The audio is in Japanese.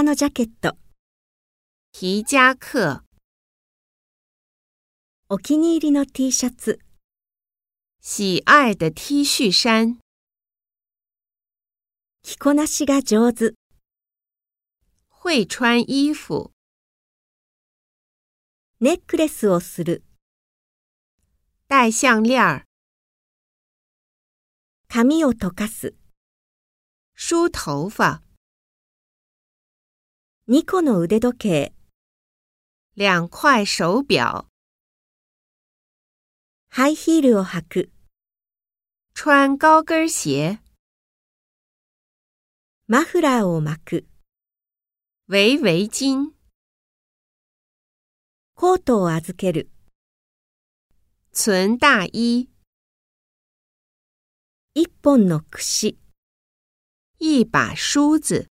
革のジャケット、皮夹克、お気に入りの T シャツ、喜爱的 T 恤衫、着こなしが上手、会穿衣服、ネックレスをする、戴项链。儿、髪を溶かす、梳头发、2個の腕時計、两块手表、ハイヒールを履く、穿高跟鞋、マフラーを巻く、围围巾、コートを預ける、存大衣、1本の櫛、一把梳子。